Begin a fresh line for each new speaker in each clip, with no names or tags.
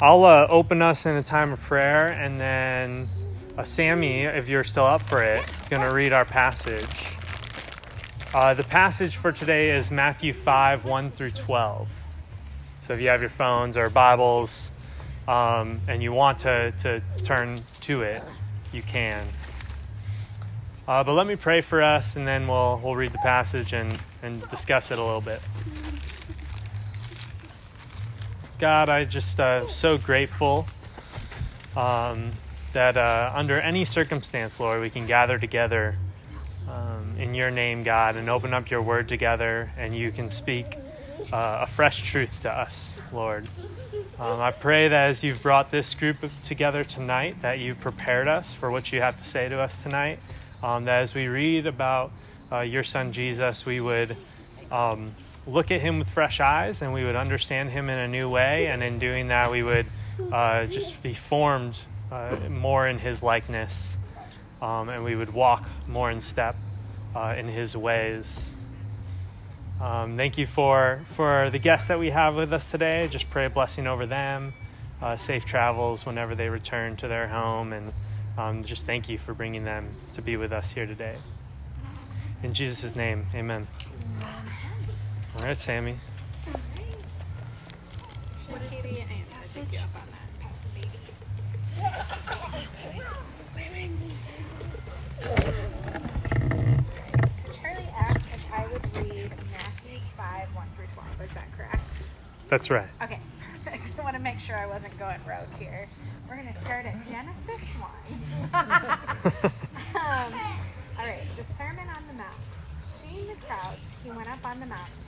I'll uh, open us in a time of prayer, and then uh, Sammy, if you're still up for it, is going to read our passage. Uh, the passage for today is Matthew 5 1 through 12. So if you have your phones or Bibles um, and you want to, to turn to it, you can. Uh, but let me pray for us, and then we'll, we'll read the passage and, and discuss it a little bit. God, I just uh, so grateful um, that uh, under any circumstance, Lord, we can gather together um, in your name, God, and open up your word together, and you can speak uh, a fresh truth to us, Lord. Um, I pray that as you've brought this group together tonight, that you've prepared us for what you have to say to us tonight. Um, that as we read about uh, your son Jesus, we would um, look at him with fresh eyes and we would understand him in a new way. And in doing that, we would uh, just be formed uh, more in his likeness um, and we would walk more in step uh, in his ways. Um, thank you for, for the guests that we have with us today. Just pray a blessing over them, uh, safe travels whenever they return to their home, and um, just thank you for bringing them to be with us here today. In Jesus' name, amen. All right, Sammy.
Charlie asked if I would read Matthew 5, 1 through 12. Is that correct?
That's right.
Okay, perfect. I want to make sure I wasn't going rogue here. We're going to start at Genesis 1. um, all right, the Sermon on the Mount. Seeing the crowds, he went up on the mountain.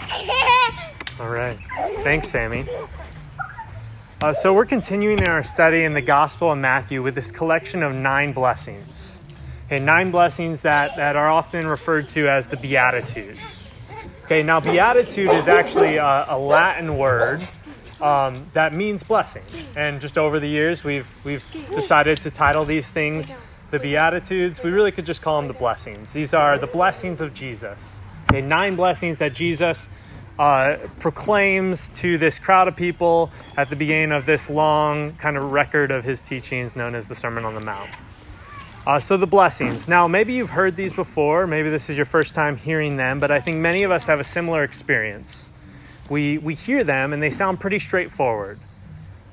All right. Thanks, Sammy. Uh, so, we're continuing in our study in the Gospel of Matthew with this collection of nine blessings. Okay, nine blessings that, that are often referred to as the Beatitudes. Okay, now, Beatitude is actually a, a Latin word um, that means blessing. And just over the years, we've, we've decided to title these things the Beatitudes. We really could just call them the blessings. These are the blessings of Jesus. Okay, nine blessings that Jesus uh, proclaims to this crowd of people at the beginning of this long kind of record of his teachings known as the Sermon on the Mount. Uh, so, the blessings. Now, maybe you've heard these before, maybe this is your first time hearing them, but I think many of us have a similar experience. We, we hear them and they sound pretty straightforward.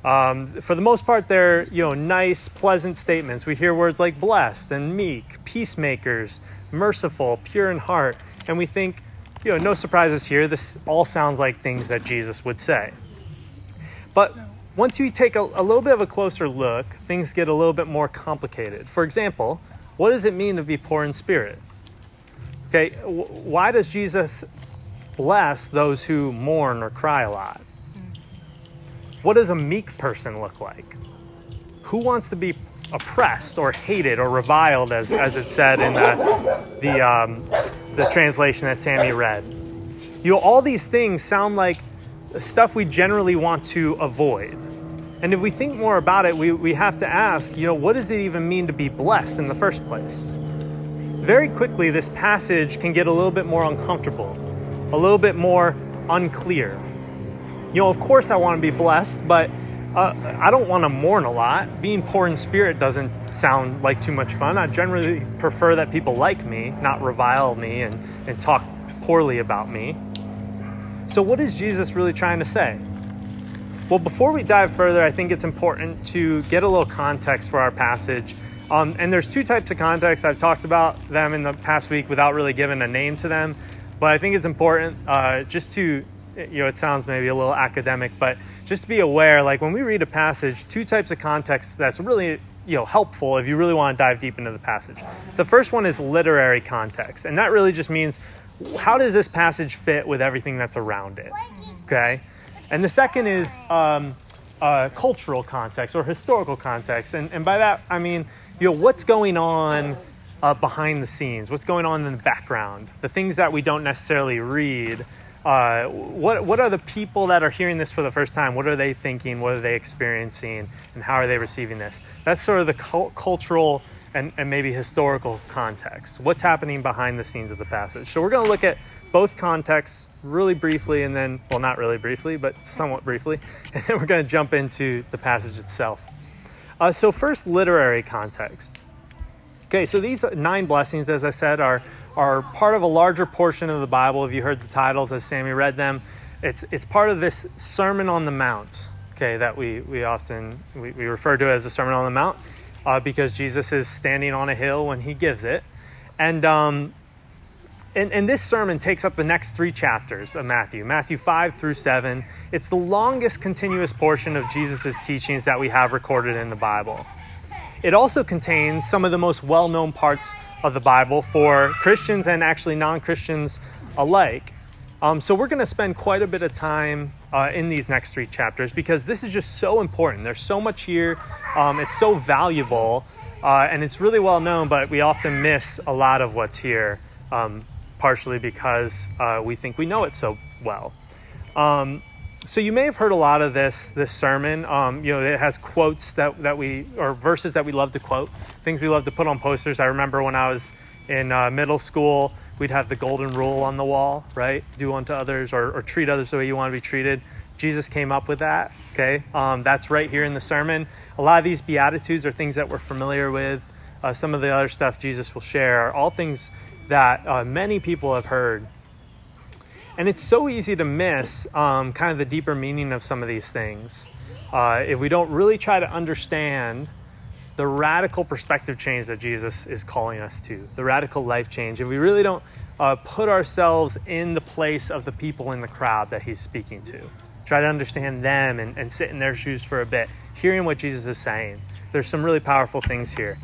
Um, for the most part, they're you know nice, pleasant statements. We hear words like blessed and meek, peacemakers, merciful, pure in heart, and we think, you know, no surprises here. This all sounds like things that Jesus would say. But once you take a, a little bit of a closer look, things get a little bit more complicated. For example, what does it mean to be poor in spirit? Okay, w- why does Jesus bless those who mourn or cry a lot? What does a meek person look like? Who wants to be oppressed or hated or reviled, as, as it said in the, the, um, the translation that Sammy read? You know, all these things sound like stuff we generally want to avoid. And if we think more about it, we, we have to ask, you know, what does it even mean to be blessed in the first place? Very quickly, this passage can get a little bit more uncomfortable, a little bit more unclear. You know, of course, I want to be blessed, but uh, I don't want to mourn a lot. Being poor in spirit doesn't sound like too much fun. I generally prefer that people like me, not revile me and, and talk poorly about me. So, what is Jesus really trying to say? Well, before we dive further, I think it's important to get a little context for our passage. Um, and there's two types of context. I've talked about them in the past week without really giving a name to them. But I think it's important uh, just to, you know, it sounds maybe a little academic, but just be aware, like when we read a passage, two types of context that's really you know helpful if you really want to dive deep into the passage. The first one is literary context, and that really just means how does this passage fit with everything that's around it? Okay, and the second is um, uh, cultural context or historical context, and and by that I mean you know what's going on uh, behind the scenes, what's going on in the background, the things that we don't necessarily read uh, what what are the people that are hearing this for the first time? What are they thinking? What are they experiencing? And how are they receiving this? That's sort of the cu- cultural and, and maybe historical context. What's happening behind the scenes of the passage? So we're going to look at both contexts really briefly, and then well, not really briefly, but somewhat briefly, and then we're going to jump into the passage itself. Uh, so first, literary context. Okay, so these nine blessings, as I said, are are part of a larger portion of the Bible. If you heard the titles as Sammy read them, it's it's part of this Sermon on the Mount. Okay, that we we often we, we refer to as the Sermon on the Mount uh, because Jesus is standing on a hill when he gives it, and um, and, and this sermon takes up the next three chapters of Matthew, Matthew 5 through 7. It's the longest continuous portion of Jesus' teachings that we have recorded in the Bible. It also contains some of the most well known parts of the Bible for Christians and actually non Christians alike. Um, so we're going to spend quite a bit of time uh, in these next three chapters because this is just so important. There's so much here, um, it's so valuable, uh, and it's really well known, but we often miss a lot of what's here, um, partially because uh, we think we know it so well. So you may have heard a lot of this this sermon. Um, you know, it has quotes that, that we or verses that we love to quote, things we love to put on posters. I remember when I was in uh, middle school, we'd have the golden rule on the wall, right? Do unto others or, or treat others the way you want to be treated. Jesus came up with that. Okay, um, that's right here in the sermon. A lot of these beatitudes are things that we're familiar with. Uh, some of the other stuff Jesus will share are all things that uh, many people have heard and it's so easy to miss um, kind of the deeper meaning of some of these things uh, if we don't really try to understand the radical perspective change that Jesus is calling us to, the radical life change. If we really don't uh, put ourselves in the place of the people in the crowd that he's speaking to, try to understand them and, and sit in their shoes for a bit, hearing what Jesus is saying. There's some really powerful things here.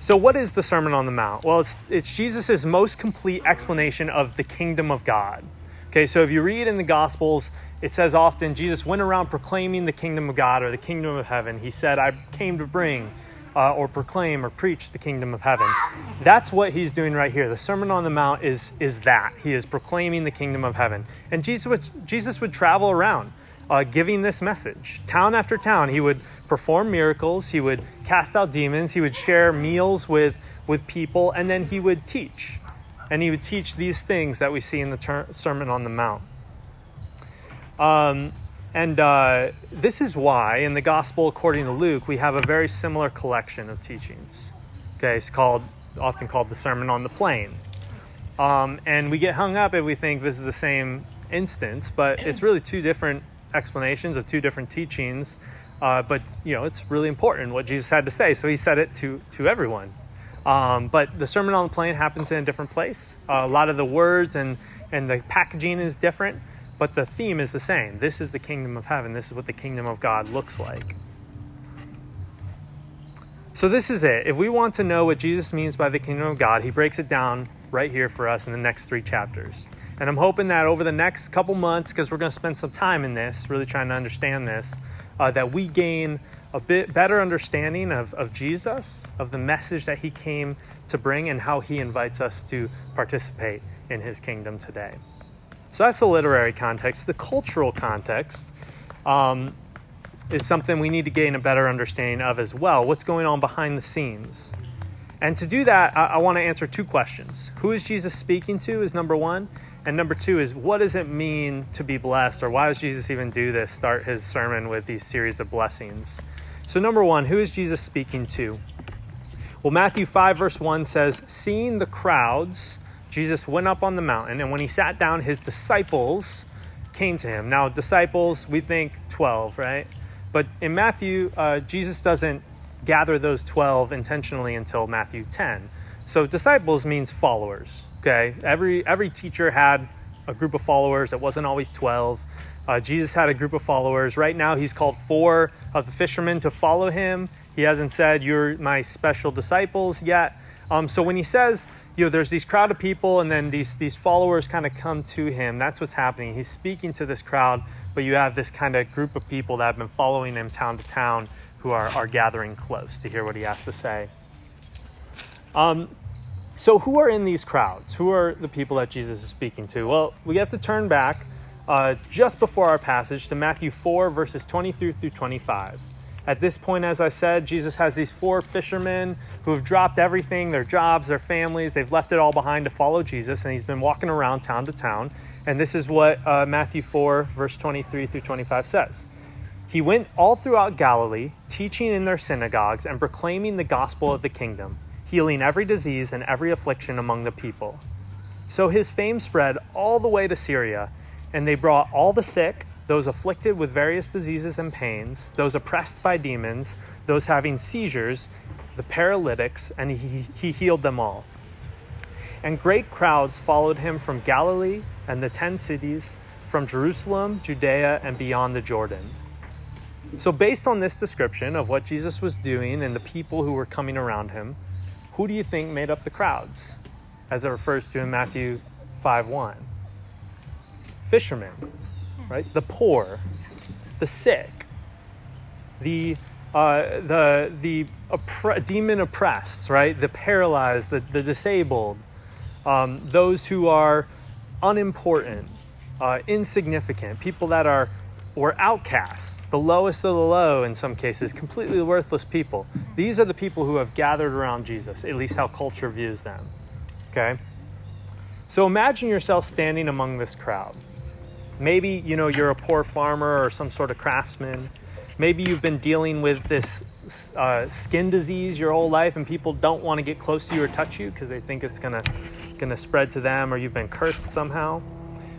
So, what is the Sermon on the Mount? Well, it's, it's Jesus' most complete explanation of the kingdom of God. Okay, so if you read in the Gospels, it says often Jesus went around proclaiming the kingdom of God or the kingdom of heaven. He said, I came to bring uh, or proclaim or preach the kingdom of heaven. That's what he's doing right here. The Sermon on the Mount is, is that. He is proclaiming the kingdom of heaven. And Jesus would, Jesus would travel around uh, giving this message. Town after town, he would perform miracles, he would cast out demons, he would share meals with, with people, and then he would teach. And he would teach these things that we see in the ter- Sermon on the Mount. Um, and uh, this is why in the Gospel according to Luke, we have a very similar collection of teachings. Okay, it's called often called the Sermon on the Plain. Um, and we get hung up if we think this is the same instance, but it's really two different explanations of two different teachings uh, but you know, it's really important what Jesus had to say, so he said it to to everyone. Um, but the Sermon on the Plain happens in a different place. Uh, a lot of the words and and the packaging is different, but the theme is the same. This is the kingdom of heaven. This is what the kingdom of God looks like. So this is it. If we want to know what Jesus means by the kingdom of God, he breaks it down right here for us in the next three chapters. And I'm hoping that over the next couple months, because we're going to spend some time in this, really trying to understand this, uh, that we gain a bit better understanding of, of Jesus, of the message that he came to bring, and how he invites us to participate in his kingdom today. So that's the literary context. The cultural context um, is something we need to gain a better understanding of as well. What's going on behind the scenes? And to do that, I, I want to answer two questions. Who is Jesus speaking to, is number one. And number two is what does it mean to be blessed, or why does Jesus even do this, start his sermon with these series of blessings? So, number one, who is Jesus speaking to? Well, Matthew 5, verse 1 says, Seeing the crowds, Jesus went up on the mountain, and when he sat down, his disciples came to him. Now, disciples, we think 12, right? But in Matthew, uh, Jesus doesn't gather those 12 intentionally until Matthew 10. So disciples means followers, okay? Every, every teacher had a group of followers. It wasn't always 12. Uh, Jesus had a group of followers. Right now, he's called four of the fishermen to follow him. He hasn't said, You're my special disciples yet. Um, so when he says, you know, there's these crowd of people, and then these these followers kind of come to him. That's what's happening. He's speaking to this crowd, but you have this kind of group of people that have been following him town to town, who are are gathering close to hear what he has to say. Um, so who are in these crowds? Who are the people that Jesus is speaking to? Well, we have to turn back uh, just before our passage to Matthew 4, verses 23 through 25. At this point, as I said, Jesus has these four fishermen who have dropped everything their jobs, their families, they've left it all behind to follow Jesus, and he's been walking around town to town. And this is what uh, Matthew 4, verse 23 through 25 says. He went all throughout Galilee, teaching in their synagogues and proclaiming the gospel of the kingdom, healing every disease and every affliction among the people. So his fame spread all the way to Syria, and they brought all the sick those afflicted with various diseases and pains, those oppressed by demons, those having seizures, the paralytics, and he, he healed them all. And great crowds followed him from Galilee and the ten cities, from Jerusalem, Judea, and beyond the Jordan. So, based on this description of what Jesus was doing and the people who were coming around him, who do you think made up the crowds, as it refers to in Matthew 5 1? Fishermen right? The poor, the sick, the uh, the the oppre- demon oppressed, right? The paralyzed, the, the disabled, um, those who are unimportant, uh, insignificant, people that are or outcasts, the lowest of the low in some cases, completely worthless people. These are the people who have gathered around Jesus, at least how culture views them. Okay? So imagine yourself standing among this crowd. Maybe, you know, you're a poor farmer or some sort of craftsman. Maybe you've been dealing with this uh, skin disease your whole life and people don't want to get close to you or touch you because they think it's going to going to spread to them or you've been cursed somehow.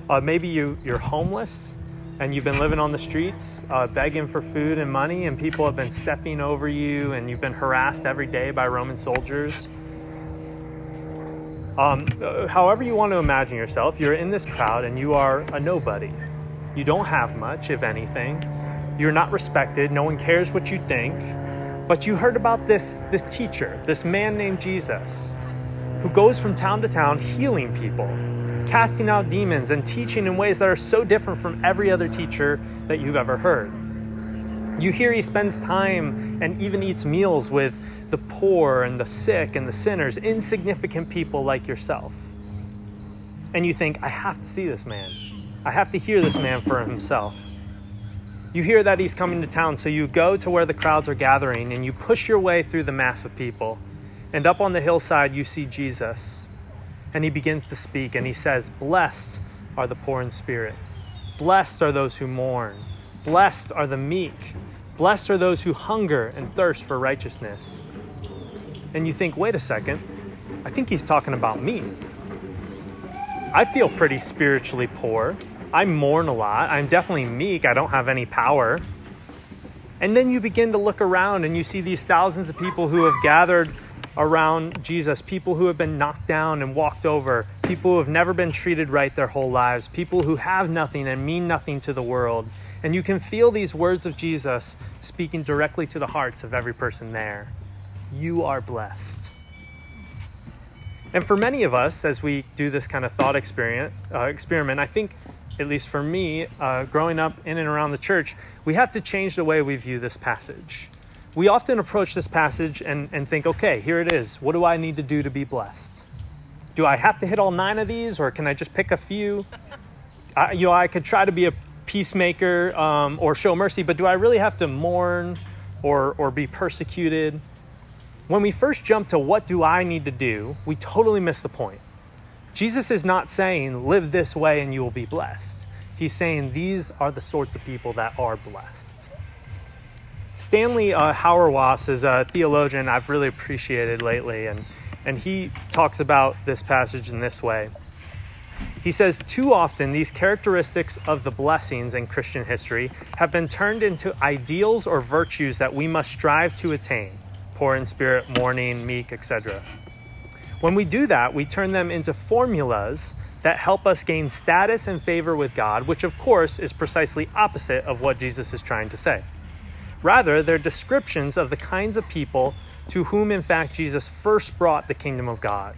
Uh, maybe you, you're homeless and you've been living on the streets uh, begging for food and money and people have been stepping over you and you've been harassed every day by Roman soldiers. Um, however, you want to imagine yourself, you're in this crowd and you are a nobody. You don't have much, if anything. You're not respected. No one cares what you think. But you heard about this, this teacher, this man named Jesus, who goes from town to town healing people, casting out demons, and teaching in ways that are so different from every other teacher that you've ever heard. You hear he spends time and even eats meals with the poor and the sick and the sinners, insignificant people like yourself. And you think, I have to see this man. I have to hear this man for himself. You hear that he's coming to town, so you go to where the crowds are gathering and you push your way through the mass of people. And up on the hillside, you see Jesus. And he begins to speak and he says, Blessed are the poor in spirit. Blessed are those who mourn. Blessed are the meek. Blessed are those who hunger and thirst for righteousness and you think, wait a second, I think he's talking about me. I feel pretty spiritually poor. I mourn a lot. I'm definitely meek. I don't have any power. And then you begin to look around and you see these thousands of people who have gathered around Jesus, people who have been knocked down and walked over, people who have never been treated right their whole lives, people who have nothing and mean nothing to the world. And you can feel these words of Jesus speaking directly to the hearts of every person there you are blessed. And for many of us, as we do this kind of thought experiment, uh, experiment, I think, at least for me, uh, growing up in and around the church, we have to change the way we view this passage. We often approach this passage and, and think, okay, here it is. What do I need to do to be blessed? Do I have to hit all nine of these, or can I just pick a few? I, you know, I could try to be a peacemaker um, or show mercy, but do I really have to mourn or, or be persecuted? When we first jump to what do I need to do, we totally miss the point. Jesus is not saying live this way and you will be blessed. He's saying these are the sorts of people that are blessed. Stanley uh, Hauerwas is a theologian I've really appreciated lately, and, and he talks about this passage in this way. He says, too often these characteristics of the blessings in Christian history have been turned into ideals or virtues that we must strive to attain poor in spirit, mourning, meek, etc. When we do that, we turn them into formulas that help us gain status and favor with God, which of course is precisely opposite of what Jesus is trying to say. Rather, they're descriptions of the kinds of people to whom, in fact, Jesus first brought the kingdom of God.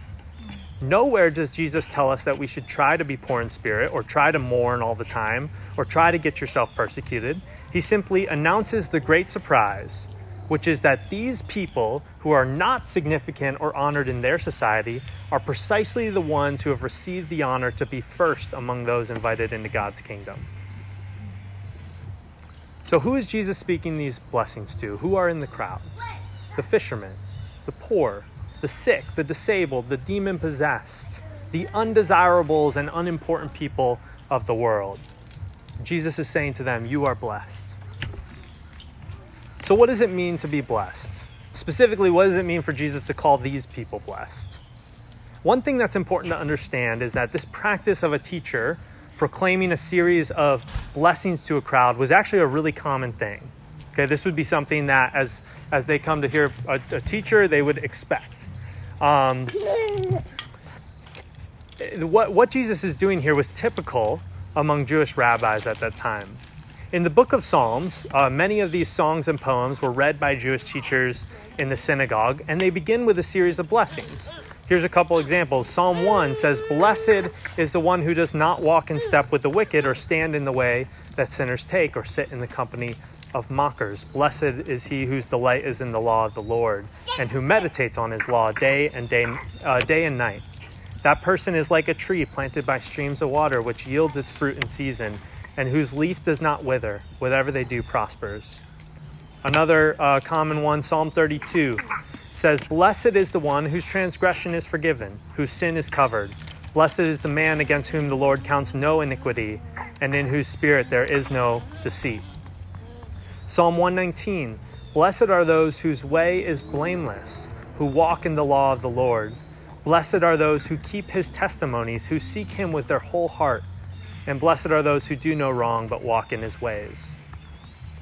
Nowhere does Jesus tell us that we should try to be poor in spirit or try to mourn all the time or try to get yourself persecuted. He simply announces the great surprise, which is that these people who are not significant or honored in their society are precisely the ones who have received the honor to be first among those invited into God's kingdom. So, who is Jesus speaking these blessings to? Who are in the crowds? The fishermen, the poor, the sick, the disabled, the demon possessed, the undesirables and unimportant people of the world. Jesus is saying to them, You are blessed. So, what does it mean to be blessed? Specifically, what does it mean for Jesus to call these people blessed? One thing that's important to understand is that this practice of a teacher proclaiming a series of blessings to a crowd was actually a really common thing. Okay, this would be something that as as they come to hear a, a teacher, they would expect. Um, what, what Jesus is doing here was typical among Jewish rabbis at that time. In the book of Psalms, uh, many of these songs and poems were read by Jewish teachers in the synagogue, and they begin with a series of blessings. Here's a couple examples. Psalm 1 says, Blessed is the one who does not walk in step with the wicked, or stand in the way that sinners take, or sit in the company of mockers. Blessed is he whose delight is in the law of the Lord, and who meditates on his law day and day, uh, day and night. That person is like a tree planted by streams of water, which yields its fruit in season, and whose leaf does not wither. Whatever they do prospers. Another uh, common one, Psalm 32, says, Blessed is the one whose transgression is forgiven, whose sin is covered. Blessed is the man against whom the Lord counts no iniquity, and in whose spirit there is no deceit. Psalm 119 Blessed are those whose way is blameless, who walk in the law of the Lord. Blessed are those who keep his testimonies, who seek him with their whole heart. And blessed are those who do no wrong but walk in his ways.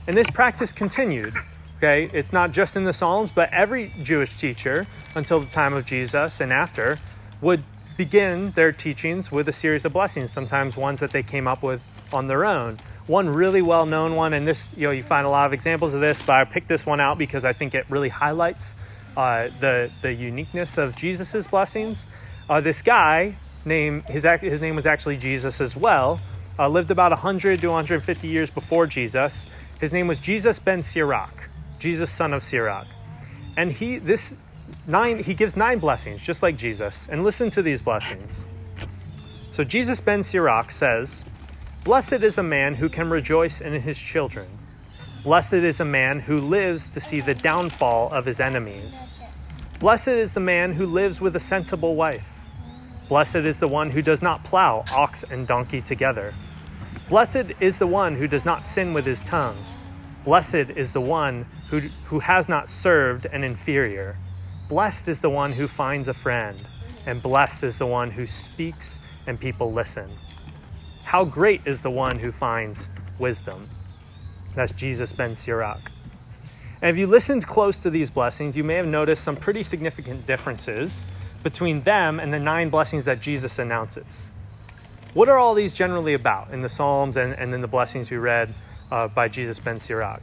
And this practice continued. Okay, it's not just in the Psalms, but every Jewish teacher until the time of Jesus and after would begin their teachings with a series of blessings, sometimes ones that they came up with on their own. One really well known one, and this, you know, you find a lot of examples of this, but I picked this one out because I think it really highlights uh, the, the uniqueness of Jesus's blessings. Uh, this guy, name, his, his name was actually Jesus as well, uh, lived about 100 to 150 years before Jesus. His name was Jesus ben Sirach, Jesus son of Sirach. And he, this nine, he gives nine blessings, just like Jesus. And listen to these blessings. So Jesus ben Sirach says, Blessed is a man who can rejoice in his children. Blessed is a man who lives to see the downfall of his enemies. Blessed is the man who lives with a sensible wife. Blessed is the one who does not plow ox and donkey together. Blessed is the one who does not sin with his tongue. Blessed is the one who, who has not served an inferior. Blessed is the one who finds a friend. And blessed is the one who speaks and people listen. How great is the one who finds wisdom? That's Jesus ben Sirach. And if you listened close to these blessings, you may have noticed some pretty significant differences between them and the nine blessings that Jesus announces. What are all these generally about in the Psalms and, and in the blessings we read uh, by Jesus ben Sirach?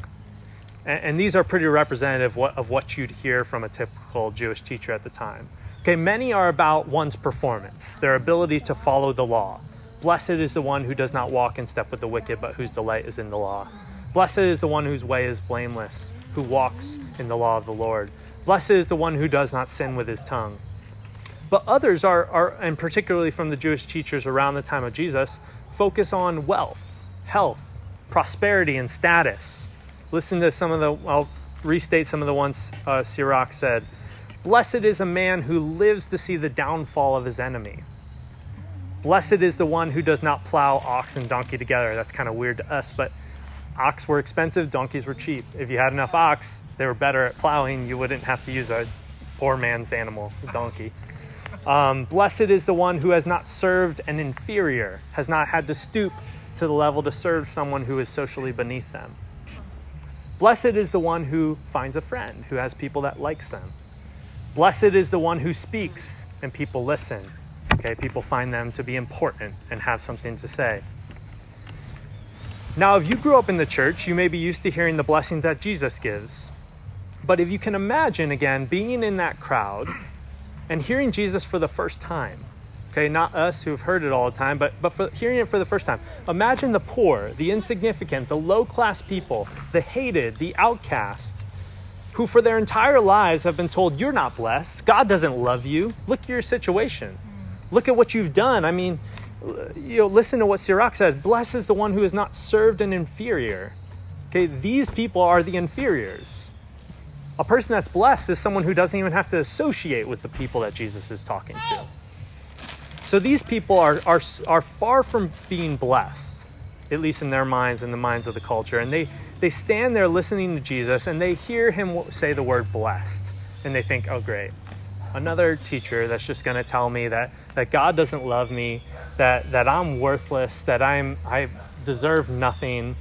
And, and, these are pretty representative of what you'd hear from a typical Jewish teacher at the time. Okay, many are about one's performance, their ability to follow the law, Blessed is the one who does not walk in step with the wicked, but whose delight is in the law. Blessed is the one whose way is blameless, who walks in the law of the Lord. Blessed is the one who does not sin with his tongue. But others are, are, and particularly from the Jewish teachers around the time of Jesus, focus on wealth, health, prosperity, and status. Listen to some of the, I'll restate some of the ones uh, Sirach said. Blessed is a man who lives to see the downfall of his enemy. Blessed is the one who does not plow ox and donkey together. That's kind of weird to us, but ox were expensive, donkeys were cheap. If you had enough ox, they were better at plowing. You wouldn't have to use a poor man's animal, a donkey. Um, blessed is the one who has not served an inferior, has not had to stoop to the level to serve someone who is socially beneath them. Blessed is the one who finds a friend, who has people that likes them. Blessed is the one who speaks and people listen. Okay, people find them to be important and have something to say. Now, if you grew up in the church, you may be used to hearing the blessings that Jesus gives. But if you can imagine again being in that crowd and hearing Jesus for the first time, okay, not us who've heard it all the time, but, but for hearing it for the first time, imagine the poor, the insignificant, the low class people, the hated, the outcasts, who for their entire lives have been told, You're not blessed. God doesn't love you. Look at your situation. Look at what you've done. I mean, you know, listen to what Sirach said Blessed is the one who has not served an inferior. Okay, these people are the inferiors. A person that's blessed is someone who doesn't even have to associate with the people that Jesus is talking to. So these people are, are, are far from being blessed, at least in their minds and the minds of the culture. And they, they stand there listening to Jesus and they hear him say the word blessed. And they think, oh, great. Another teacher that's just going to tell me that, that God doesn't love me, that, that I'm worthless, that I'm, I deserve nothing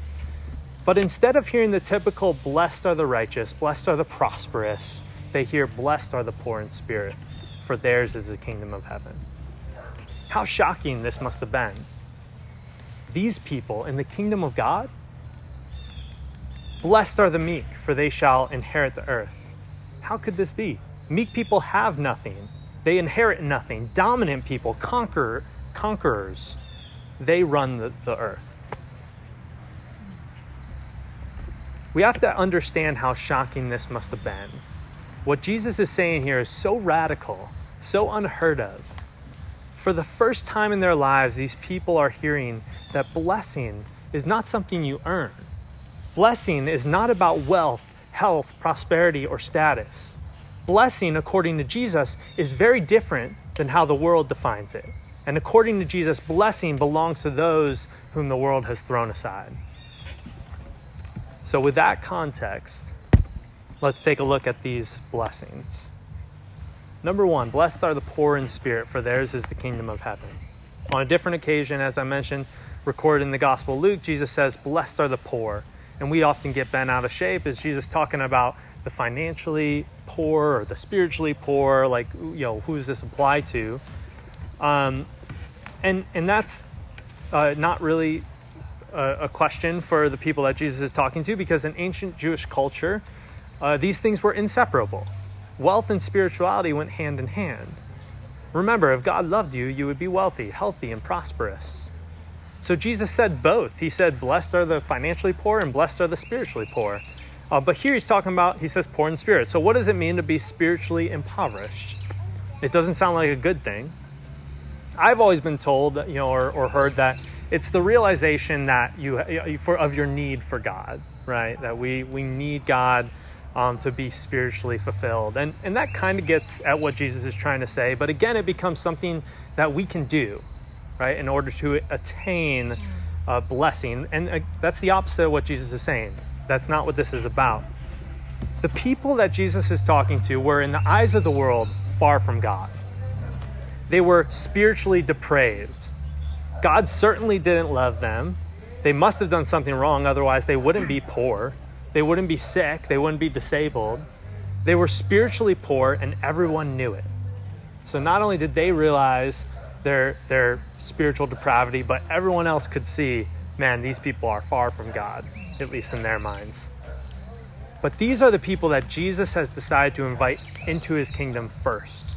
but instead of hearing the typical blessed are the righteous, blessed are the prosperous, they hear blessed are the poor in spirit, for theirs is the kingdom of heaven. How shocking this must have been. These people in the kingdom of God, blessed are the meek, for they shall inherit the earth. How could this be? Meek people have nothing. They inherit nothing. Dominant people, conquer, conquerors, they run the, the earth. We have to understand how shocking this must have been. What Jesus is saying here is so radical, so unheard of. For the first time in their lives, these people are hearing that blessing is not something you earn. Blessing is not about wealth, health, prosperity, or status. Blessing, according to Jesus, is very different than how the world defines it. And according to Jesus, blessing belongs to those whom the world has thrown aside. So, with that context, let's take a look at these blessings. Number one, blessed are the poor in spirit, for theirs is the kingdom of heaven. On a different occasion, as I mentioned, recorded in the Gospel of Luke, Jesus says, Blessed are the poor. And we often get bent out of shape. Is Jesus talking about the financially poor or the spiritually poor? Like, you know, who does this apply to? Um, and and that's uh, not really a, a, question for the people that Jesus is talking to because in ancient Jewish culture, uh, these things were inseparable. Wealth and spirituality went hand in hand. Remember, if God loved you, you would be wealthy, healthy, and prosperous. So Jesus said both. He said, Blessed are the financially poor and blessed are the spiritually poor. Uh, but here he's talking about, he says, poor in spirit. So what does it mean to be spiritually impoverished? It doesn't sound like a good thing. I've always been told, you know, or, or heard that it's the realization that you for of your need for God, right? That we we need God um, to be spiritually fulfilled, and and that kind of gets at what Jesus is trying to say. But again, it becomes something that we can do, right, in order to attain a blessing, and uh, that's the opposite of what Jesus is saying. That's not what this is about. The people that Jesus is talking to were, in the eyes of the world, far from God. They were spiritually depraved God certainly didn't love them. They must have done something wrong, otherwise, they wouldn't be poor. They wouldn't be sick. They wouldn't be disabled. They were spiritually poor, and everyone knew it. So not only did they realize their, their spiritual depravity, but everyone else could see man, these people are far from God, at least in their minds. But these are the people that Jesus has decided to invite into his kingdom first.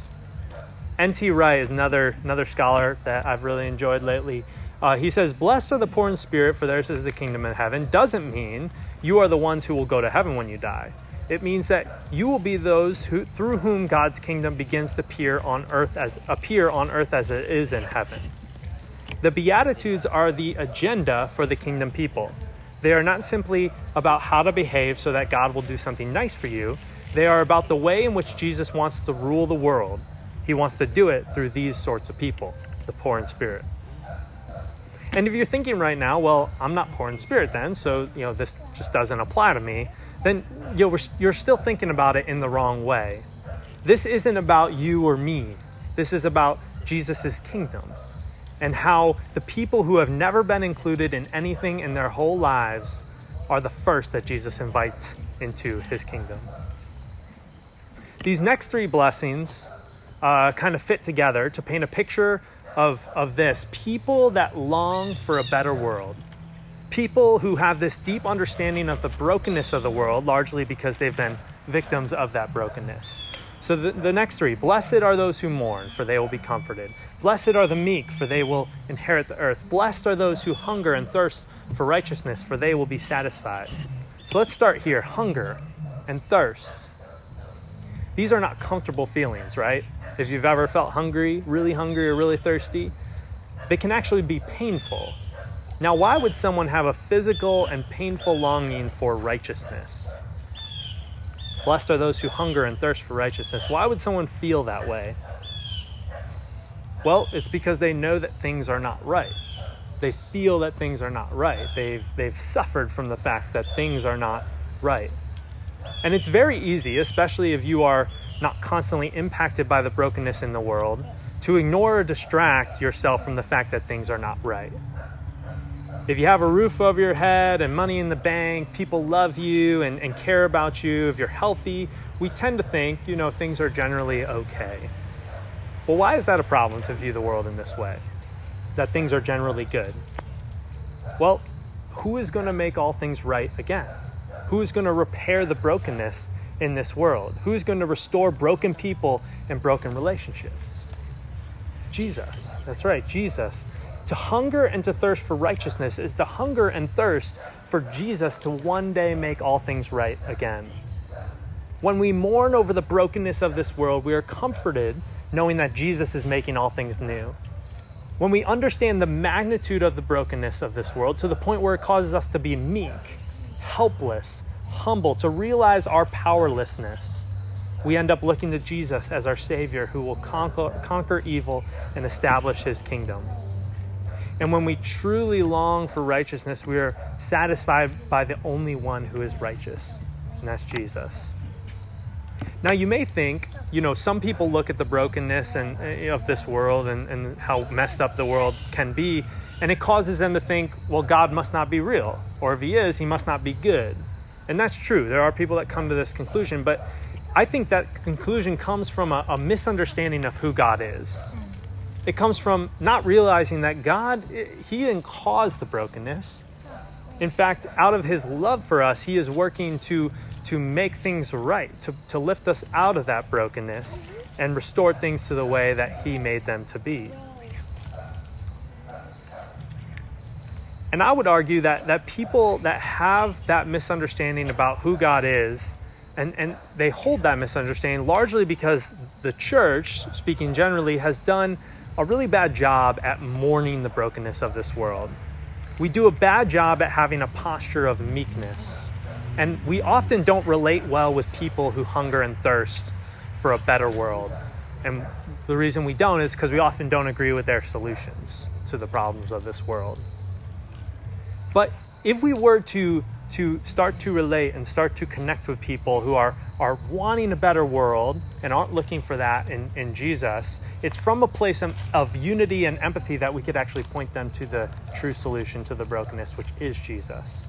N.T. Wright is another another scholar that I've really enjoyed lately. Uh, he says, "Blessed are the poor in spirit, for theirs is the kingdom of heaven." Doesn't mean you are the ones who will go to heaven when you die. It means that you will be those who, through whom God's kingdom begins to appear on earth as appear on earth as it is in heaven. The Beatitudes are the agenda for the kingdom people. They are not simply about how to behave so that God will do something nice for you. They are about the way in which Jesus wants to rule the world he wants to do it through these sorts of people, the poor in spirit. And if you're thinking right now, well, I'm not poor in spirit then, so you know this just doesn't apply to me, then you know, you're still thinking about it in the wrong way. This isn't about you or me. This is about Jesus' kingdom and how the people who have never been included in anything in their whole lives are the first that Jesus invites into his kingdom. These next three blessings uh, kind of fit together to paint a picture of, of this people that long for a better world. People who have this deep understanding of the brokenness of the world, largely because they've been victims of that brokenness. So the, the next three Blessed are those who mourn, for they will be comforted. Blessed are the meek, for they will inherit the earth. Blessed are those who hunger and thirst for righteousness, for they will be satisfied. So let's start here hunger and thirst. These are not comfortable feelings, right? If you've ever felt hungry, really hungry, or really thirsty, they can actually be painful. Now, why would someone have a physical and painful longing for righteousness? Blessed are those who hunger and thirst for righteousness. Why would someone feel that way? Well, it's because they know that things are not right. They feel that things are not right. They've, they've suffered from the fact that things are not right. And it's very easy, especially if you are not constantly impacted by the brokenness in the world, to ignore or distract yourself from the fact that things are not right. If you have a roof over your head and money in the bank, people love you and, and care about you, if you're healthy, we tend to think, you know, things are generally okay. Well, why is that a problem to view the world in this way? That things are generally good? Well, who is going to make all things right again? Who is going to repair the brokenness in this world? Who is going to restore broken people and broken relationships? Jesus. That's right, Jesus. To hunger and to thirst for righteousness is to hunger and thirst for Jesus to one day make all things right again. When we mourn over the brokenness of this world, we are comforted knowing that Jesus is making all things new. When we understand the magnitude of the brokenness of this world to the point where it causes us to be meek, helpless, humble, to realize our powerlessness, we end up looking to Jesus as our Savior who will conquer, conquer evil and establish His kingdom. And when we truly long for righteousness, we are satisfied by the only one who is righteous, and that's Jesus. Now, you may think, you know, some people look at the brokenness and, uh, of this world and, and how messed up the world can be, and it causes them to think, well, God must not be real, or if He is, He must not be good. And that's true. There are people that come to this conclusion, but I think that conclusion comes from a, a misunderstanding of who God is. It comes from not realizing that God, He didn't cause the brokenness. In fact, out of His love for us, He is working to to make things right, to, to lift us out of that brokenness and restore things to the way that He made them to be. And I would argue that, that people that have that misunderstanding about who God is, and, and they hold that misunderstanding largely because the church, speaking generally, has done a really bad job at mourning the brokenness of this world. We do a bad job at having a posture of meekness. And we often don't relate well with people who hunger and thirst for a better world. And the reason we don't is because we often don't agree with their solutions to the problems of this world. But if we were to to start to relate and start to connect with people who are are wanting a better world and aren't looking for that in, in Jesus, it's from a place of, of unity and empathy that we could actually point them to the true solution to the brokenness, which is Jesus.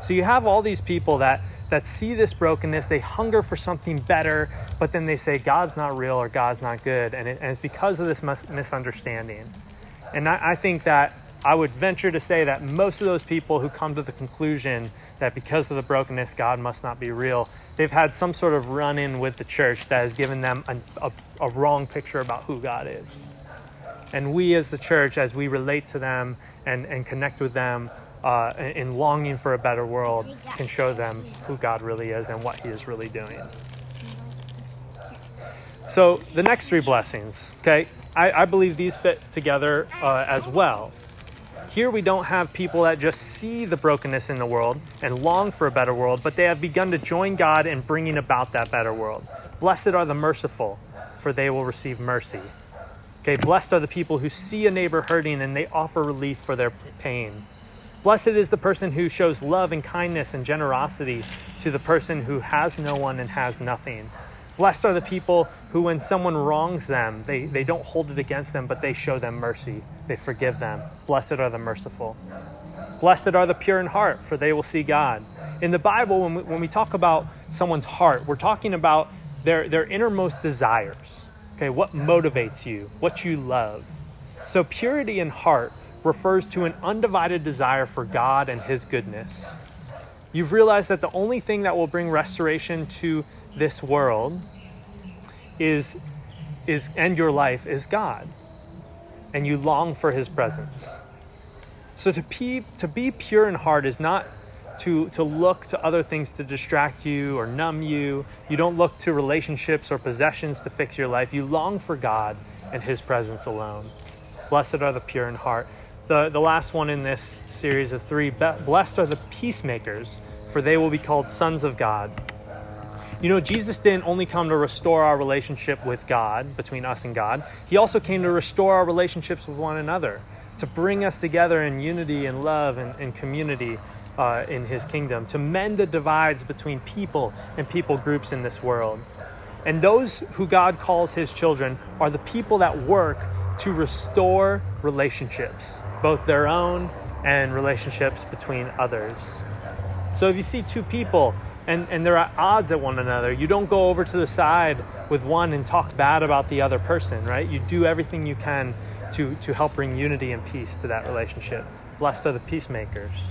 So you have all these people that that see this brokenness, they hunger for something better, but then they say God's not real or God's not good, and, it, and it's because of this mis- misunderstanding. And I, I think that I would venture to say that most of those people who come to the conclusion that because of the brokenness, God must not be real, they've had some sort of run in with the church that has given them a, a, a wrong picture about who God is. And we as the church, as we relate to them and, and connect with them, uh, in longing for a better world can show them who God really is and what He is really doing. So, the next three blessings, okay, I, I believe these fit together uh, as well. Here we don't have people that just see the brokenness in the world and long for a better world, but they have begun to join God in bringing about that better world. Blessed are the merciful, for they will receive mercy. Okay, blessed are the people who see a neighbor hurting and they offer relief for their pain. Blessed is the person who shows love and kindness and generosity to the person who has no one and has nothing. Blessed are the people who, when someone wrongs them, they, they don't hold it against them, but they show them mercy. They forgive them. Blessed are the merciful. Blessed are the pure in heart, for they will see God. In the Bible, when we, when we talk about someone's heart, we're talking about their, their innermost desires. Okay, what motivates you, what you love. So, purity in heart refers to an undivided desire for God and His goodness. You've realized that the only thing that will bring restoration to this world is, is and your life is God. And you long for His presence. So to be, to be pure in heart is not to, to look to other things to distract you or numb you. You don't look to relationships or possessions to fix your life. You long for God and His presence alone. Blessed are the pure in heart. The, the last one in this series of three blessed are the peacemakers, for they will be called sons of God. You know, Jesus didn't only come to restore our relationship with God, between us and God, He also came to restore our relationships with one another, to bring us together in unity and love and, and community uh, in His kingdom, to mend the divides between people and people groups in this world. And those who God calls His children are the people that work to restore relationships, both their own and relationships between others. So if you see two people and, and they're at odds at one another, you don't go over to the side with one and talk bad about the other person, right? You do everything you can to, to help bring unity and peace to that relationship. Blessed are the peacemakers.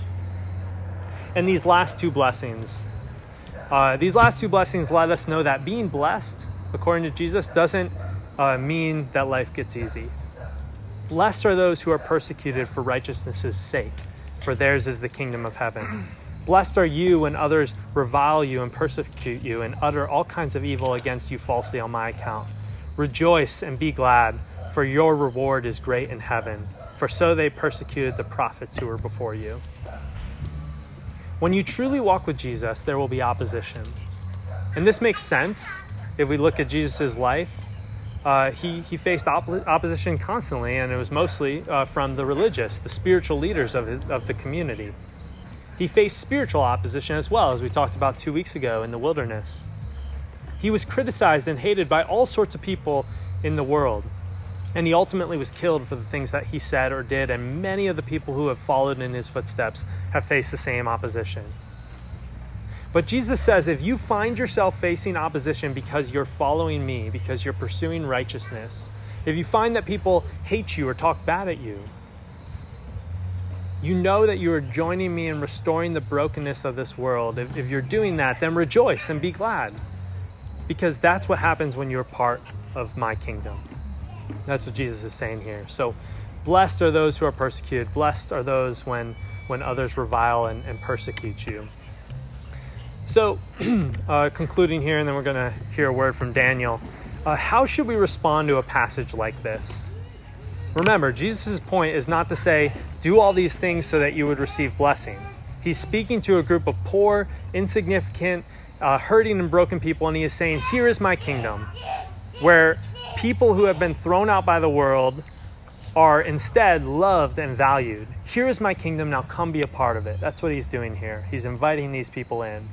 And these last two blessings, uh, these last two blessings let us know that being blessed, according to Jesus, doesn't uh, mean that life gets easy. Blessed are those who are persecuted for righteousness' sake, for theirs is the kingdom of heaven. Blessed are you when others revile you and persecute you and utter all kinds of evil against you falsely on my account. Rejoice and be glad, for your reward is great in heaven, for so they persecuted the prophets who were before you. When you truly walk with Jesus, there will be opposition. And this makes sense if we look at Jesus' life uh, he, he faced op- opposition constantly, and it was mostly uh, from the religious, the spiritual leaders of, his, of the community. He faced spiritual opposition as well, as we talked about two weeks ago in the wilderness. He was criticized and hated by all sorts of people in the world, and he ultimately was killed for the things that he said or did, and many of the people who have followed in his footsteps have faced the same opposition. But Jesus says if you find yourself facing opposition because you're following me, because you're pursuing righteousness, if you find that people hate you or talk bad at you, you know that you are joining me in restoring the brokenness of this world. If, if, you're doing that, then rejoice and be glad. Because that's what happens when you're part of my kingdom. That's what Jesus is saying here. So, blessed are those who are persecuted. Blessed are those when, when others revile and, and persecute you. So, uh, concluding here, and then we're going to hear a word from Daniel. Uh, how should we respond to a passage like this? Remember, Jesus' point is not to say, do all these things so that you would receive blessing. He's speaking to a group of poor, insignificant, uh, hurting, and broken people, and he is saying, Here is my kingdom, where people who have been thrown out by the world are instead loved and valued. Here is my kingdom, now come be a part of it. That's what he's doing here. He's inviting these people in.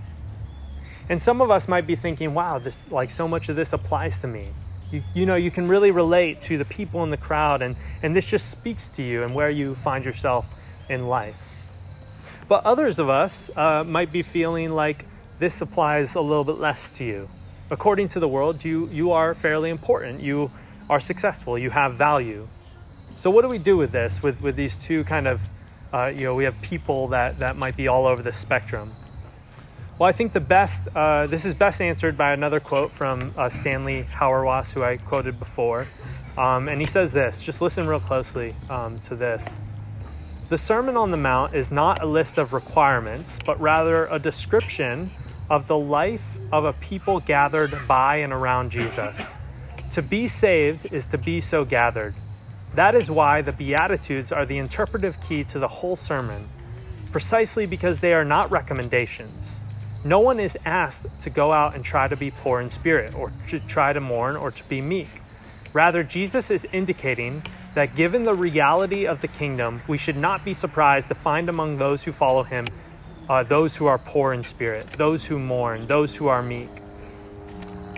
And some of us might be thinking, wow, this like so much of this applies to me. You, you know, you can really relate to the people in the crowd, and, and this just speaks to you and where you find yourself in life. But others of us uh, might be feeling like this applies a little bit less to you. According to the world, you, you are fairly important. You are successful. You have value. So, what do we do with this, with, with these two kind of, uh, you know, we have people that, that might be all over the spectrum? Well, I think the best, uh, this is best answered by another quote from uh, Stanley Hauerwas, who I quoted before. Um, and he says this just listen real closely um, to this. The Sermon on the Mount is not a list of requirements, but rather a description of the life of a people gathered by and around Jesus. To be saved is to be so gathered. That is why the Beatitudes are the interpretive key to the whole sermon, precisely because they are not recommendations. No one is asked to go out and try to be poor in spirit, or to try to mourn, or to be meek. Rather, Jesus is indicating that given the reality of the kingdom, we should not be surprised to find among those who follow him uh, those who are poor in spirit, those who mourn, those who are meek.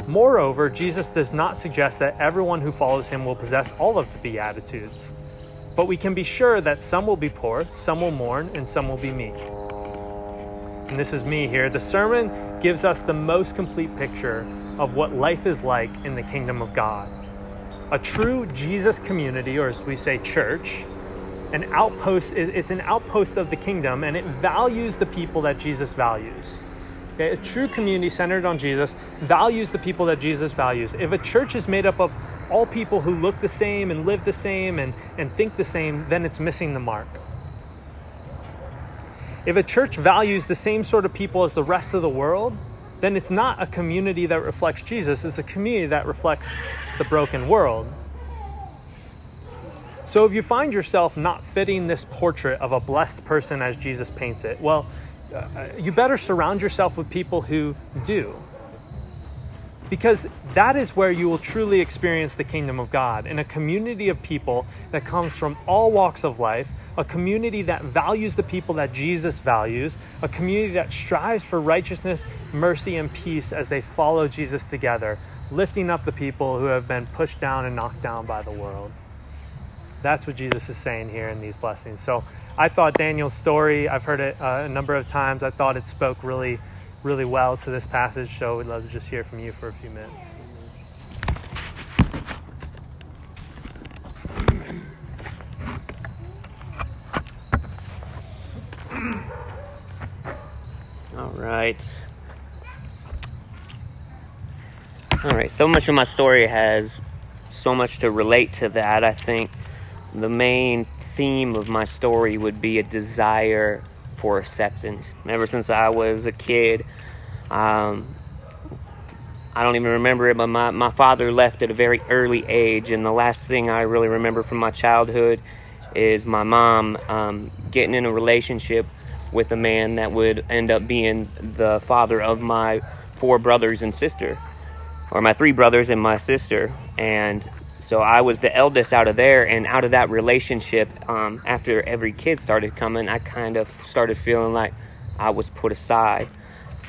Moreover, Jesus does not suggest that everyone who follows him will possess all of the Beatitudes. But we can be sure that some will be poor, some will mourn, and some will be meek. And this is me here. The sermon gives us the most complete picture of what life is like in the kingdom of God. A true Jesus community, or as we say, church, an outpost, it's an outpost of the kingdom, and it values the people that Jesus values. Okay? A true community centered on Jesus values the people that Jesus values. If a church is made up of all people who look the same and live the same and, and think the same, then it's missing the mark. If a church values the same sort of people as the rest of the world, then it's not a community that reflects Jesus, it's a community that reflects the broken world. So if you find yourself not fitting this portrait of a blessed person as Jesus paints it, well, uh, you better surround yourself with people who do. Because that is where you will truly experience the kingdom of God in a community of people that comes from all walks of life, a community that values the people that Jesus values, a community that strives for righteousness, mercy, and peace as they follow Jesus together, lifting up the people who have been pushed down and knocked down by the world. That's what Jesus is saying here in these blessings. So I thought Daniel's story, I've heard it uh, a number of times, I thought it spoke really, really well to this passage. So we'd love to just hear from you for a few minutes.
All right. All right, so much of my story has so much to relate to that. I think the main theme of my story would be a desire for acceptance. Ever since I was a kid, um, I don't even remember it, but my, my father left at a very early age, and the last thing I really remember from my childhood is my mom um, getting in a relationship with a man that would end up being the father of my four brothers and sister, or my three brothers and my sister. And so I was the eldest out of there, and out of that relationship, um, after every kid started coming, I kind of started feeling like I was put aside.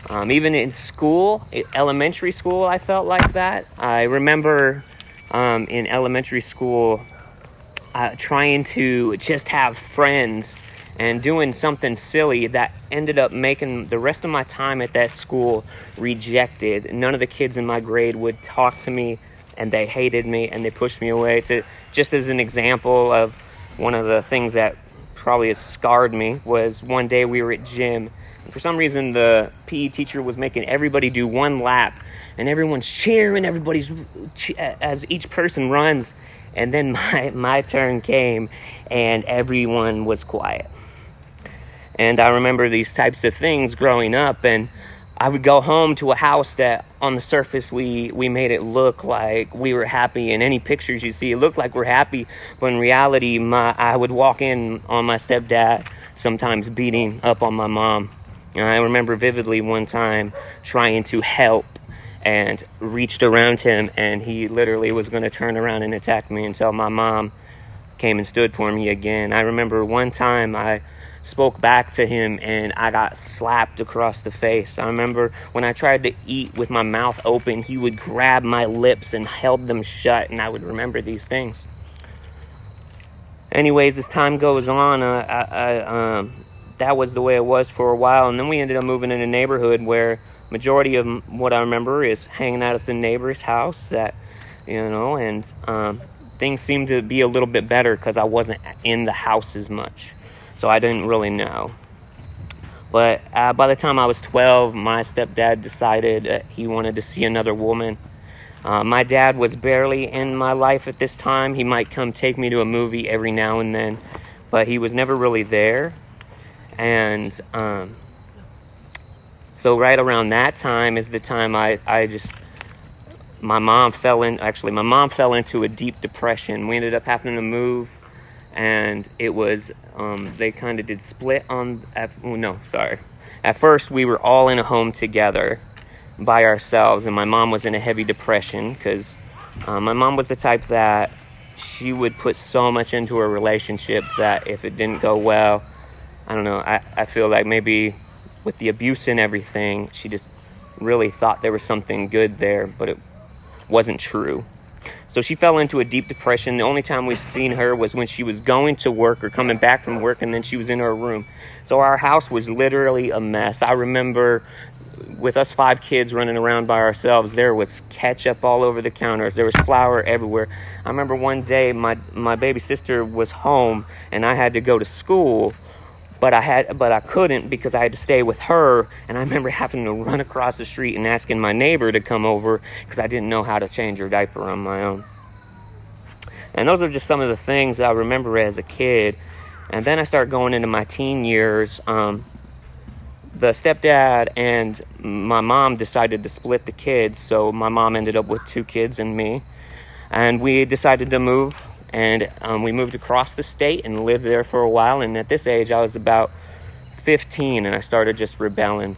Um, even in school, elementary school, I felt like that. I remember um, in elementary school uh, trying to just have friends and doing something silly that ended up making the rest of my time at that school rejected. None of the kids in my grade would talk to me and they hated me and they pushed me away to just as an example of one of the things that probably has scarred me was one day we were at gym and for some reason the PE teacher was making everybody do one lap and everyone's cheering everybody's as each person runs and then my my turn came and everyone was quiet and I remember these types of things growing up and I would go home to a house that on the surface we, we made it look like we were happy. And any pictures you see, it looked like we're happy. But in reality, my, I would walk in on my stepdad, sometimes beating up on my mom. And I remember vividly one time trying to help and reached around him, and he literally was going to turn around and attack me until my mom came and stood for me again. I remember one time I spoke back to him and I got slapped across the face. I remember when I tried to eat with my mouth open, he would grab my lips and held them shut, and I would remember these things. Anyways, as time goes on, uh, I, I, um, that was the way it was for a while, and then we ended up moving in a neighborhood where majority of what I remember is hanging out at the neighbor's house. That you know, and um, things seemed to be a little bit better because I wasn't in the house as much so I didn't really know. But uh, by the time I was 12, my stepdad decided he wanted to see another woman. Uh, my dad was barely in my life at this time. He might come take me to a movie every now and then, but he was never really there. And um, so, right around that time is the time I, I just, my mom fell in, actually, my mom fell into a deep depression. We ended up having to move and it was um, they kind of did split on at, oh, no sorry at first we were all in a home together by ourselves and my mom was in a heavy depression because uh, my mom was the type that she would put so much into a relationship that if it didn't go well i don't know i, I feel like maybe with the abuse and everything she just really thought there was something good there, but it wasn't true. So she fell into a deep depression. The only time we've seen her was when she was going to work or coming back from work, and then she was in her room. So our house was literally a mess. I remember with us five kids running around by ourselves, there was ketchup all over the counters. There was flour everywhere. I remember one day my my baby sister was home and I had to go to school, but I had but I couldn't because I had to stay with her. And I remember having to run across the street and asking my neighbor to come over because I didn't know how to change her diaper on my own. And those are just some of the things I remember as a kid. And then I start going into my teen years. Um, the stepdad and my mom decided to split the kids, so my mom ended up with two kids and me. And we decided to move, and um, we moved across the state and lived there for a while. And at this age, I was about 15, and I started just rebelling.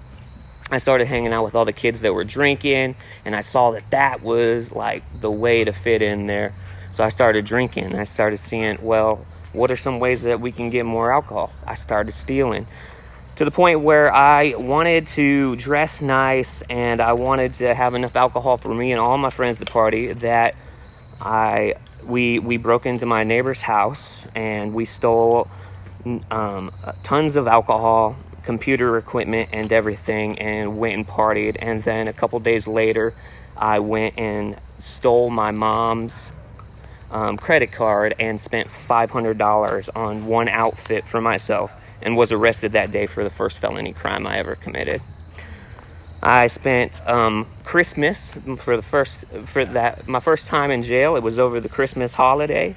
I started hanging out with all the kids that were drinking, and I saw that that was like the way to fit in there. So I started drinking. I started seeing, well, what are some ways that we can get more alcohol? I started stealing to the point where I wanted to dress nice and I wanted to have enough alcohol for me and all my friends to party that I we we broke into my neighbor's house and we stole um, tons of alcohol, computer equipment, and everything, and went and partied. And then a couple days later, I went and stole my mom's um, credit card and spent $500 on one outfit for myself and was arrested that day for the first felony crime I ever committed. I spent um, Christmas for the first for that my first time in jail. It was over the Christmas holiday,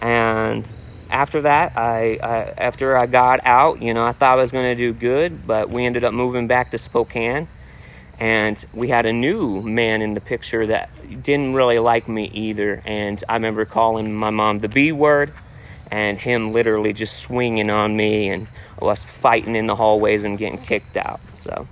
and after that, I, I after I got out, you know, I thought I was going to do good, but we ended up moving back to Spokane, and we had a new man in the picture that didn't really like me either. And I remember calling my mom the B word and him literally just swinging on me and us fighting in the hallways and getting kicked out. So,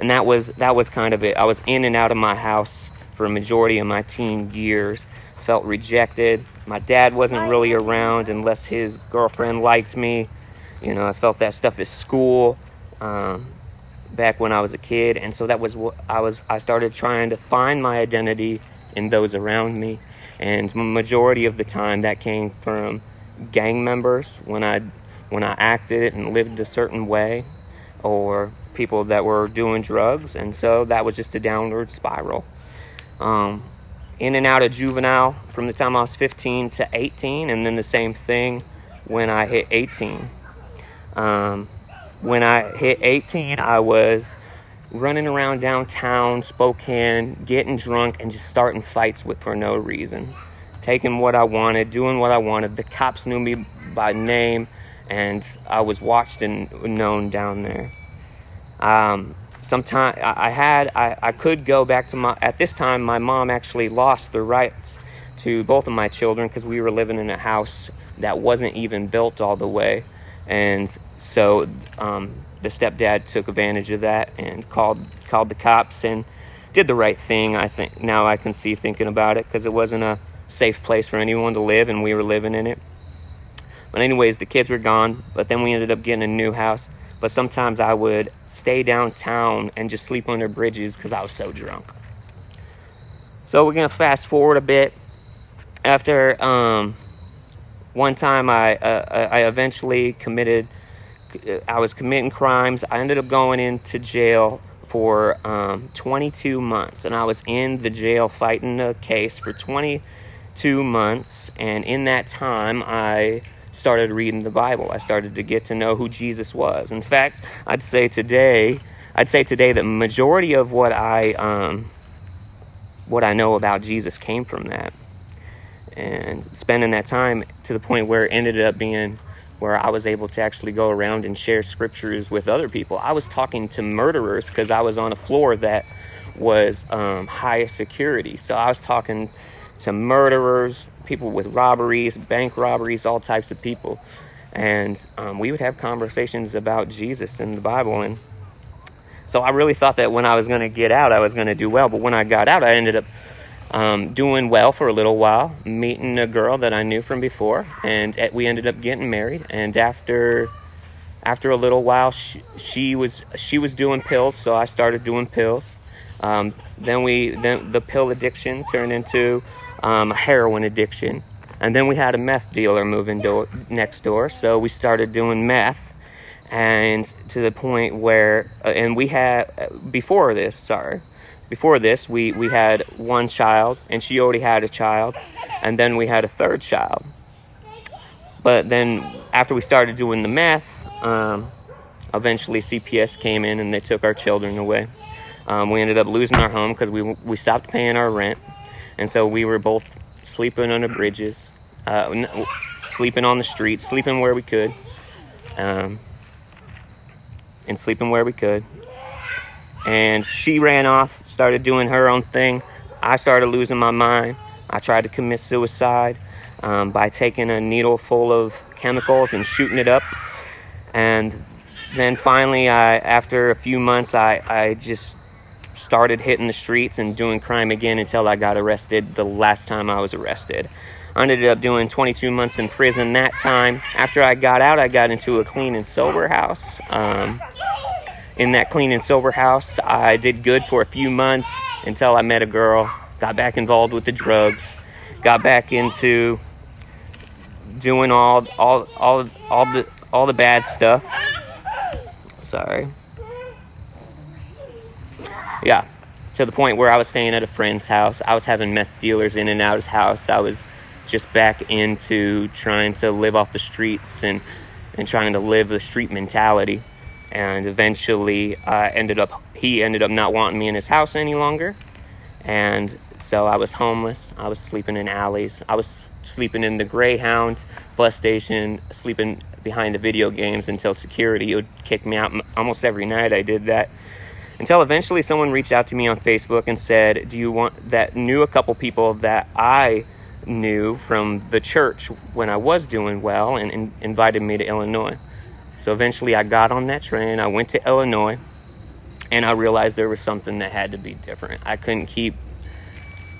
and that was that was kind of it. I was in and out of my house for a majority of my teen years. Felt rejected. My dad wasn't really around unless his girlfriend liked me. You know, I felt that stuff at school um, back when I was a kid, and so that was what I was. I started trying to find my identity in those around me and majority of the time that came from gang members when I when I acted and lived a certain way, or people that were doing drugs, and so that was just a downward spiral. Um, in and out of juvenile from the time I was 15 to 18, and then the same thing when I hit 18. Um, when I hit 18, I was running around downtown Spokane, getting drunk, and just starting fights with for no reason. Taking what I wanted, doing what I wanted. The cops knew me by name, and I was watched and known down there. Um, sometime I had I, I could go back to my at this time my mom actually lost the rights to both of my children because we were living in a house that wasn't even built all the way and so um, the stepdad took advantage of that and called called the cops and did the right thing. I think now I can see thinking about it because it wasn't a safe place for anyone to live, and we were living in it. But anyways, the kids were gone. But then we ended up getting a new house. But sometimes I would stay downtown and just sleep under bridges because I was so drunk. So we're gonna fast forward a bit. After um, one time, I uh, I eventually committed I was committing crimes. I ended up going into jail for um, 22 months, and I was in the jail fighting a case for 22 months. And in that time, I started reading the Bible. I started to get to know who Jesus was. In fact, I'd say today, I'd say today that majority of what I um, what I know about Jesus came from that, and spending that time to the point where it ended up being where I was able to actually go around and share scriptures with other people. I was talking to murderers because I was on a floor that was um, high security. So I was talking to murderers, people with robberies, bank robberies, all types of people. And um, we would have conversations about Jesus and the Bible. And so I really thought that when I was going to get out, I was going to do well. But when I got out, I ended up um, doing well for a little while, meeting a girl that I knew from before, and we ended up getting married. And after after a little while, she, she was she was doing pills, so I started doing pills. Um, then we then the pill addiction turned into um, a heroin addiction, and then we had a meth dealer moving do- next door, so we started doing meth, and to the point where uh, and we had before this, sorry, before this we we had one child, and she already had a child, and then we had a third child. But then after we started doing the meth, um, eventually CPS came in and they took our children away. Um, we ended up losing our home because we we stopped paying our rent, and so we were both sleeping under bridges, uh, sleeping on the streets, sleeping where we could, um, and sleeping where we could. And she ran off, started doing her own thing. I started losing my mind. I tried to commit suicide um, by taking a needle full of chemicals and shooting it up. And then finally, I, after a few months, I, I just started hitting the streets and doing crime again until I got arrested the last time I was arrested. I ended up doing 22 months in prison that time. After I got out, I got into a clean and sober house. Um, in that clean and sober house, I did good for a few months until I met a girl, got back involved with the drugs, got back into doing all all all all the all the bad stuff. Sorry. Yeah, to the point where I was staying at a friend's house. I was having meth dealers in and out of his house. I was just back into trying to live off the streets and and trying to live the street mentality. And eventually, I ended up he ended up not wanting me in his house any longer, and so I was homeless. I was sleeping in alleys. I was sleeping in the Greyhound bus station, sleeping behind the video games until security would kick me out. Almost every night I did that. Until eventually someone reached out to me on Facebook and said, "Do you want that?" Knew a couple people that I knew from the church when I was doing well, and, and invited me to Illinois. So eventually I got on that train. I went to Illinois, and I realized there was something that had to be different. I couldn't keep.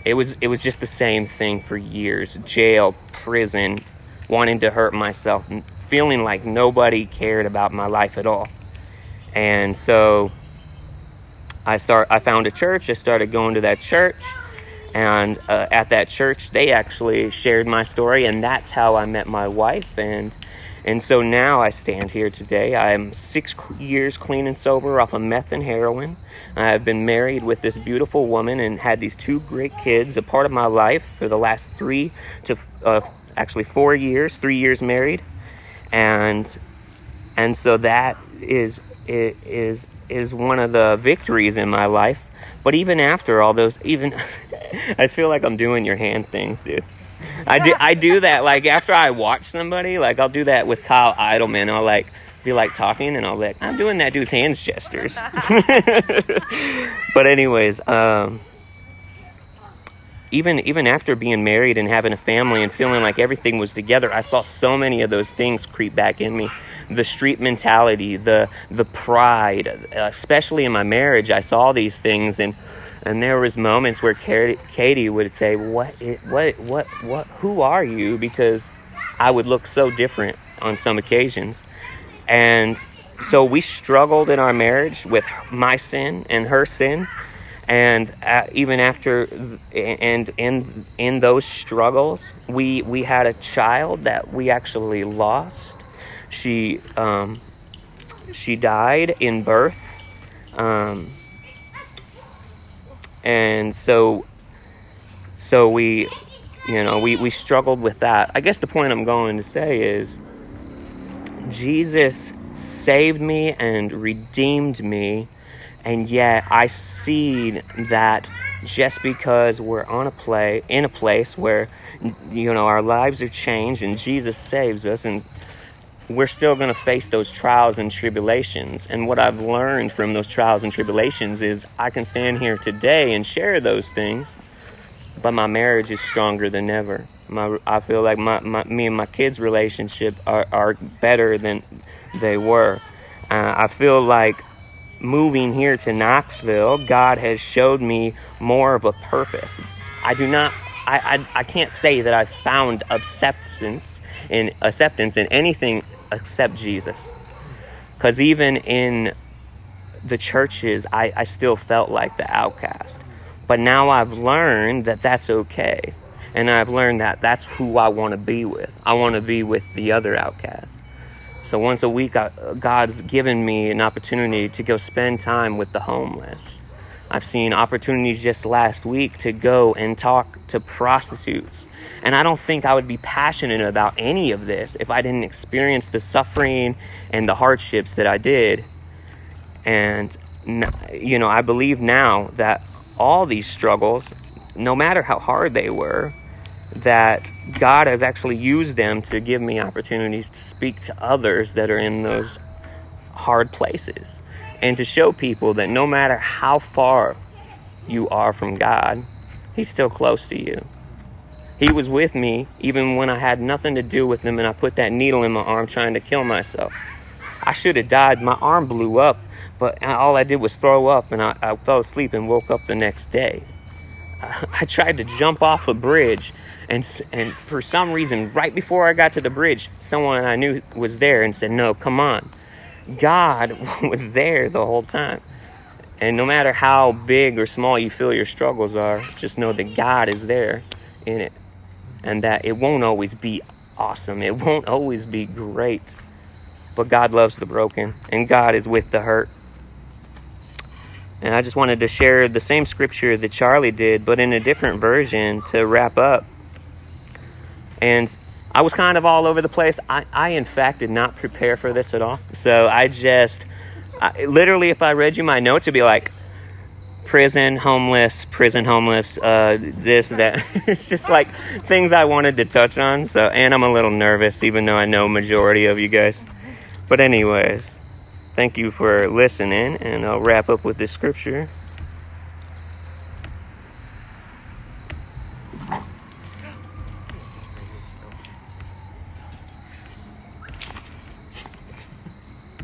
It was it was just the same thing for years. Jail, prison, wanting to hurt myself, feeling like nobody cared about my life at all. And so I start I found a church, I started going to that church and uh, at that church they actually shared my story and that's how I met my wife and and so now I stand here today. I'm 6 years clean and sober off of meth and heroin. I've been married with this beautiful woman and had these two great kids, a part of my life for the last 3 to uh, actually four years, three years married, and and so that is is is one of the victories in my life. But even after all those, even I feel like I'm doing your hand things, dude. I do I do that like after I watch somebody, like I'll do that with Kyle Idleman. I'll like be like talking and I'll like, I'm doing that dude's hands gestures. but anyways, um even even after being married and having a family and feeling like everything was together, I saw so many of those things creep back in me. The street mentality, the the pride, especially in my marriage, I saw these things and and there was moments where Katie would say, "What what what what who are you?" because I would look so different on some occasions. And so we struggled in our marriage with my sin and her sin and uh, even after and in in those struggles we we had a child that we actually lost she um, she died in birth um, and so so we you know we we struggled with that. I guess the point i'm going to say is jesus saved me and redeemed me and yet I see that just because we're on a play in a place where you know our lives are changed and Jesus saves us and we're still going to face those trials and tribulations. And what I've learned from those trials and tribulations is I can stand here today and share those things, but my marriage is stronger than ever. My, I feel like my, my, me and my kids' relationship are, are better than they were. Uh, I feel like moving here to Knoxville, God has showed me more of a purpose. I do not, I, I, I can't say that I've found acceptance in acceptance in anything except Jesus. Because even in the churches, I, I still felt like the outcast. But now I've learned that that's okay. And I've learned that that's who I want to be with. I want to be with the other outcast. So once a week, I, God's given me an opportunity to go spend time with the homeless. I've seen opportunities just last week to go and talk to prostitutes. And I don't think I would be passionate about any of this if I didn't experience the suffering and the hardships that I did. And, you know, I believe now that all these struggles, no matter how hard they were, that God has actually used them to give me opportunities to speak to others that are in those hard places and to show people that no matter how far you are from God, He's still close to you. He was with me even when I had nothing to do with Him and I put that needle in my arm trying to kill myself. I should have died. My arm blew up, but all I did was throw up and I, I fell asleep and woke up the next day. I tried to jump off a bridge and and for some reason right before I got to the bridge someone I knew was there and said no come on God was there the whole time and no matter how big or small you feel your struggles are just know that God is there in it and that it won't always be awesome it won't always be great but God loves the broken and God is with the hurt and I just wanted to share the same scripture that Charlie did, but in a different version to wrap up. And I was kind of all over the place. I, I in fact, did not prepare for this at all. So I just, I, literally, if I read you my notes, it'd be like, prison, homeless, prison, homeless, uh, this, that. it's just like things I wanted to touch on. So, and I'm a little nervous, even though I know majority of you guys. But anyways, Thank you for listening, and I'll wrap up with this scripture.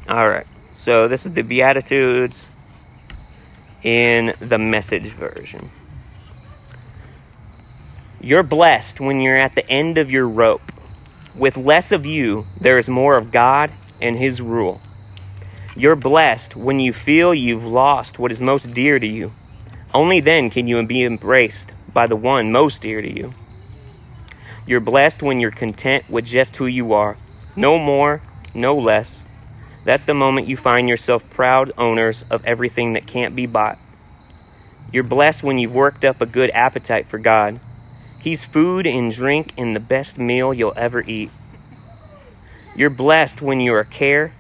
All right, so this is the Beatitudes in the message version. You're blessed when you're at the end of your rope. With less of you, there is more of God and His rule. You're blessed when you feel you've lost what is most dear to you. Only then can you be embraced by the one most dear to you. You're blessed when you're content with just who you are, no more, no less. That's the moment you find yourself proud owners of everything that can't be bought. You're blessed when you've worked up a good appetite for God. He's food and drink and the best meal you'll ever eat. You're blessed when you are care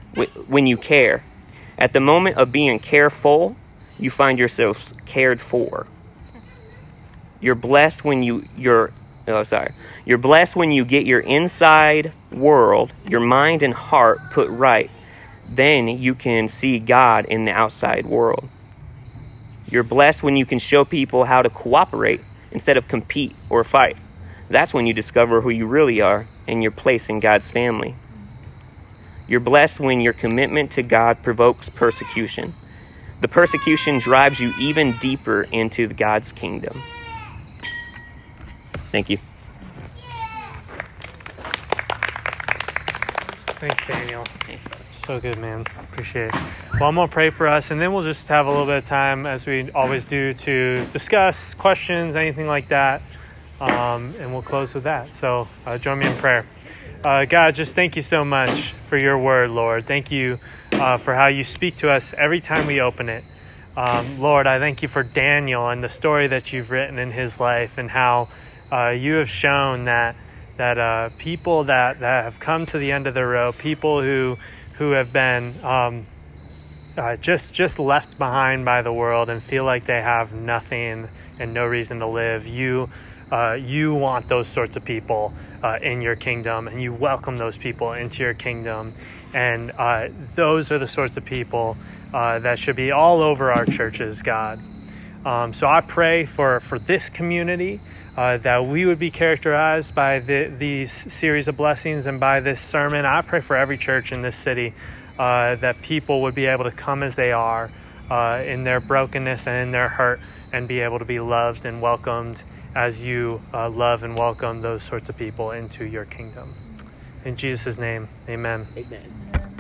when you care. At the moment of being careful, you find yourself cared for. You're blessed when you you're oh sorry. You're blessed when you get your inside world, your mind and heart put right. Then you can see God in the outside world. You're blessed when you can show people how to cooperate instead of compete or fight. That's when you discover who you really are and your place in God's family. You're blessed when your commitment to God provokes persecution. The persecution drives you even deeper into God's kingdom. Thank you.
Thanks, Daniel. So good, man. Appreciate it. Well, I'm going to pray for us, and then we'll just have a little bit of time, as we always do, to discuss questions, anything like that. Um, and we'll close with that. So uh, join me in prayer. Uh, God, just thank you so much for your word, Lord. Thank you uh, for how you speak to us every time we open it. Um, Lord, I thank you for Daniel and the story that you've written in his life and how uh, you have shown that that uh, people that, that have come to the end of the rope, people who who have been um, uh, just just left behind by the world and feel like they have nothing and no reason to live, you uh, you want those sorts of people uh, in your kingdom and you welcome those people into your kingdom. And uh, those are the sorts of people uh, that should be all over our churches, God. Um, so I pray for, for this community uh, that we would be characterized by the, these series of blessings and by this sermon. I pray for every church in this city uh, that people would be able to come as they are uh, in their brokenness and in their hurt and be able to be loved and welcomed as you uh, love and welcome those sorts of people into your kingdom. In Jesus' name, amen.
Amen.